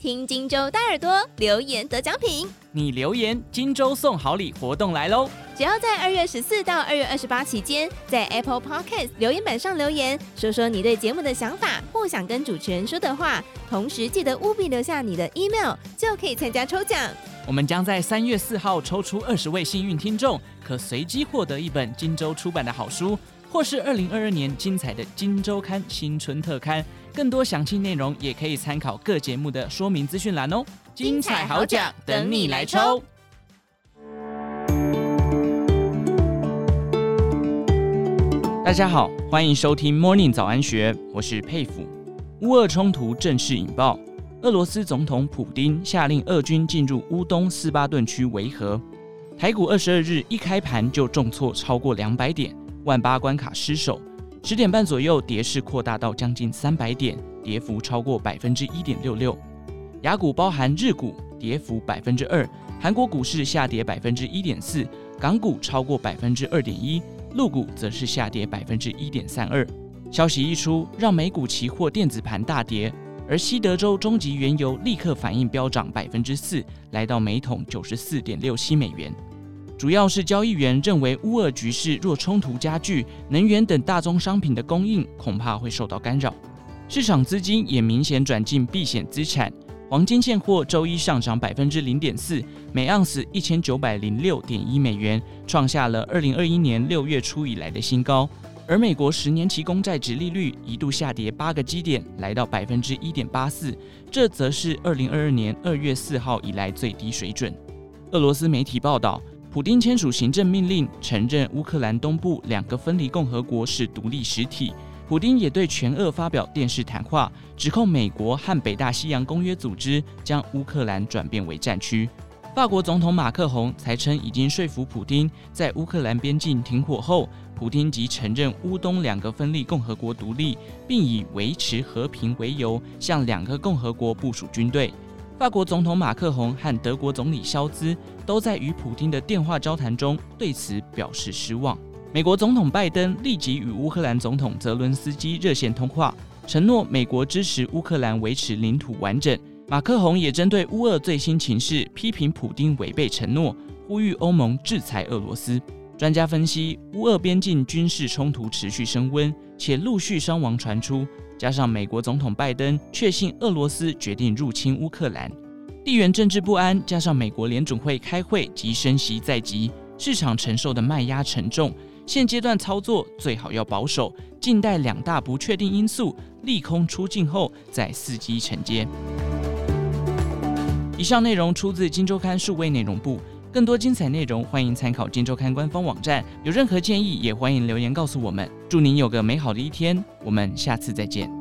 听荆州大耳朵留言得奖品，你留言荆州送好礼活动来喽！只要在二月十四到二月二十八期间，在 Apple Podcast 留言板上留言，说说你对节目的想法或想跟主持人说的话，同时记得务必留下你的 email，就可以参加抽奖。我们将在三月四号抽出二十位幸运听众，可随机获得一本荆州出版的好书，或是二零二二年精彩的《金周刊》新春特刊。更多详细内容也可以参考各节目的说明资讯栏哦。精彩好奖等你来抽！大家好，欢迎收听 Morning 早安学，我是佩服。乌俄冲突正式引爆，俄罗斯总统普丁下令俄军进入乌东斯巴顿区维和。台股二十二日一开盘就重挫超过两百点，万八关卡失守。十点半左右，跌势扩大到将近三百点，跌幅超过百分之一点六六。雅股包含日股跌幅百分之二，韩国股市下跌百分之一点四，港股超过百分之二点一，陆股则是下跌百分之一点三二。消息一出，让美股期货电子盘大跌，而西德州中级原油立刻反应飙涨百分之四，来到每桶九十四点六七美元。主要是交易员认为，乌俄局势若冲突加剧，能源等大宗商品的供应恐怕会受到干扰。市场资金也明显转进避险资产，黄金现货周一上涨百分之零点四，每盎司一千九百零六点一美元，创下了二零二一年六月初以来的新高。而美国十年期公债殖利率一度下跌八个基点，来到百分之一点八四，这则是二零二二年二月四号以来最低水准。俄罗斯媒体报道。普丁签署行政命令，承认乌克兰东部两个分离共和国是独立实体。普丁也对全俄发表电视谈话，指控美国和北大西洋公约组织将乌克兰转变为战区。法国总统马克宏才称已经说服普丁在乌克兰边境停火后，普丁即承认乌东两个分离共和国独立，并以维持和平为由向两个共和国部署军队。法国总统马克宏和德国总理肖兹都在与普京的电话交谈中对此表示失望。美国总统拜登立即与乌克兰总统泽伦斯基热线通话，承诺美国支持乌克兰维持领土完整。马克宏也针对乌俄最新情势批评普京违背承诺，呼吁欧盟制裁俄罗斯。专家分析，乌俄边境军事冲突持续升温，且陆续伤亡传出。加上美国总统拜登确信俄罗斯决定入侵乌克兰，地缘政治不安，加上美国联准会开会及升息在即，市场承受的卖压沉重。现阶段操作最好要保守，静待两大不确定因素利空出尽后再伺机承接。以上内容出自《金周刊》数位内容部，更多精彩内容欢迎参考《金周刊》官方网站。有任何建议也欢迎留言告诉我们。祝您有个美好的一天，我们下次再见。